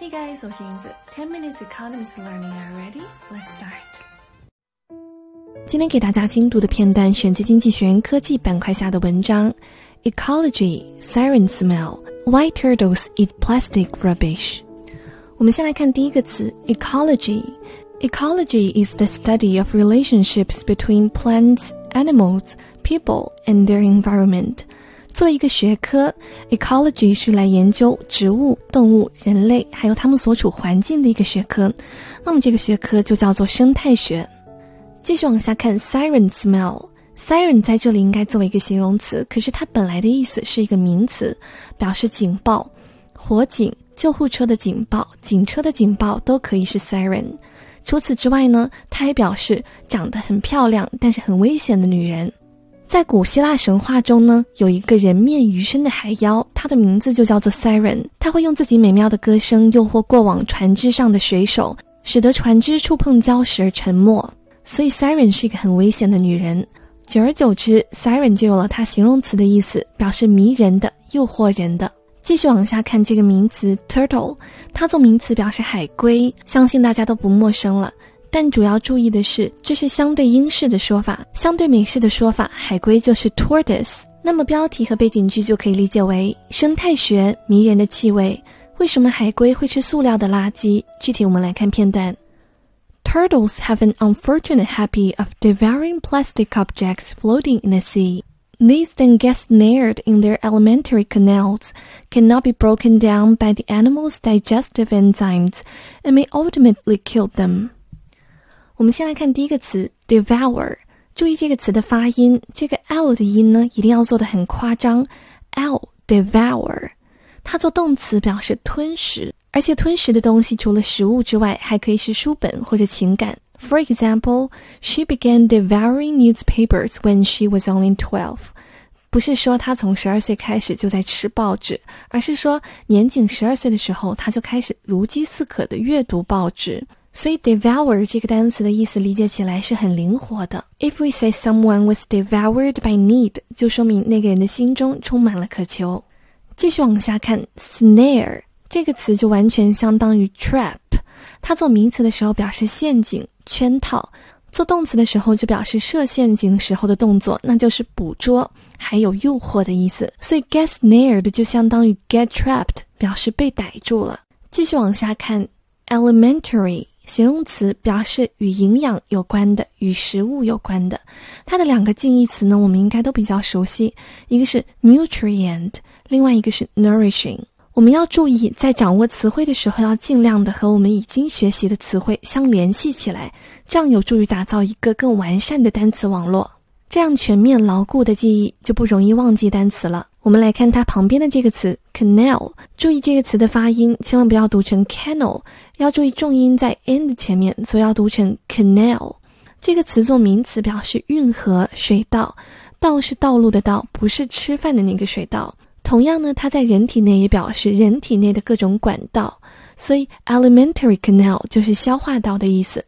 Hey guys，我是英子。Ten minutes economics learning are ready. Let's start. 今天给大家精读的片段选自《经济学人》科技板块下的文章：Ecology, siren smell, why turtles eat plastic rubbish。我们先来看第一个词：ecology。Ecology is the study of relationships between plants, animals, people, and their environment. 作为一个学科，ecology 是来研究植物、动物、人类还有它们所处环境的一个学科。那么这个学科就叫做生态学。继续往下看，siren smell，siren 在这里应该作为一个形容词，可是它本来的意思是一个名词，表示警报、火警、救护车的警报、警车的警报都可以是 siren。除此之外呢，它还表示长得很漂亮但是很危险的女人。在古希腊神话中呢，有一个人面鱼身的海妖，它的名字就叫做 Siren。它会用自己美妙的歌声诱惑过往船只上的水手，使得船只触碰礁石而沉没。所以 Siren 是一个很危险的女人。久而久之，Siren 就有了它形容词的意思，表示迷人的、诱惑人的。继续往下看这个名词 Turtle，它做名词表示海龟，相信大家都不陌生了。但主要注意的是，这是相对英式的说法，相对美式的说法，海龟就是 tortoise。那么标题和背景句就可以理解为生态学迷人的气味。为什么海龟会吃塑料的垃圾？具体我们来看片段。Turtles have an unfortunate habit of devouring plastic objects floating in the sea. These then get snared in their alimentary canals, cannot be broken down by the animal's digestive enzymes, and may ultimately kill them. 我们先来看第一个词 devour，注意这个词的发音，这个 l 的音呢一定要做的很夸张，l devour，它做动词表示吞食，而且吞食的东西除了食物之外，还可以是书本或者情感。For example, she began devouring newspapers when she was only twelve。不是说她从十二岁开始就在吃报纸，而是说年仅十二岁的时候，她就开始如饥似渴的阅读报纸。所以 devour 这个单词的意思理解起来是很灵活的。If we say someone was devoured by need，就说明那个人的心中充满了渴求。继续往下看，snare 这个词就完全相当于 trap，它做名词的时候表示陷阱、圈套；做动词的时候就表示设陷阱时候的动作，那就是捕捉还有诱惑的意思。所以 get snared 就相当于 get trapped，表示被逮住了。继续往下看，elementary。形容词表示与营养有关的，与食物有关的。它的两个近义词呢，我们应该都比较熟悉，一个是 nutrient，另外一个是 nourishing。我们要注意，在掌握词汇的时候，要尽量的和我们已经学习的词汇相联系起来，这样有助于打造一个更完善的单词网络。这样全面牢固的记忆，就不容易忘记单词了。我们来看它旁边的这个词 canal，注意这个词的发音，千万不要读成 canal，要注意重音在 n 的前面，所以要读成 canal。这个词做名词表示运河、水道，道是道路的道，不是吃饭的那个水道。同样呢，它在人体内也表示人体内的各种管道，所以 alimentary canal 就是消化道的意思。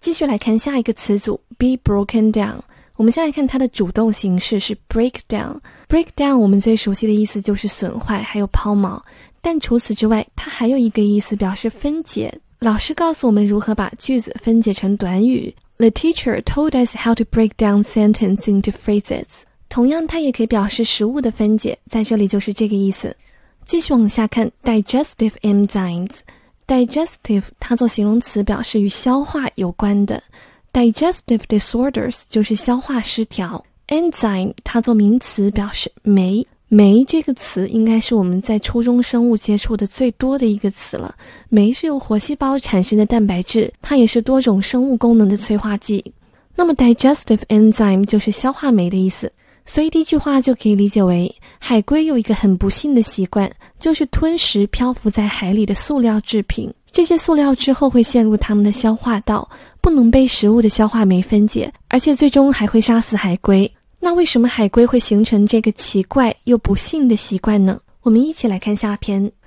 继续来看下一个词组 be broken down。我们先来看它的主动形式是 break down。break down 我们最熟悉的意思就是损坏，还有抛锚。但除此之外，它还有一个意思表示分解。老师告诉我们如何把句子分解成短语。The teacher told us how to break down sentence into phrases。同样，它也可以表示食物的分解，在这里就是这个意思。继续往下看，digestive enzymes。digestive 它做形容词表示与消化有关的。Digestive disorders 就是消化失调。Enzyme 它做名词表示酶。酶这个词应该是我们在初中生物接触的最多的一个词了。酶是由活细胞产生的蛋白质，它也是多种生物功能的催化剂。那么 digestive enzyme 就是消化酶的意思。所以第一句话就可以理解为：海龟有一个很不幸的习惯，就是吞食漂浮在海里的塑料制品。这些塑料之后会陷入它们的消化道，不能被食物的消化酶分解，而且最终还会杀死海龟。那为什么海龟会形成这个奇怪又不幸的习惯呢？我们一起来看下篇。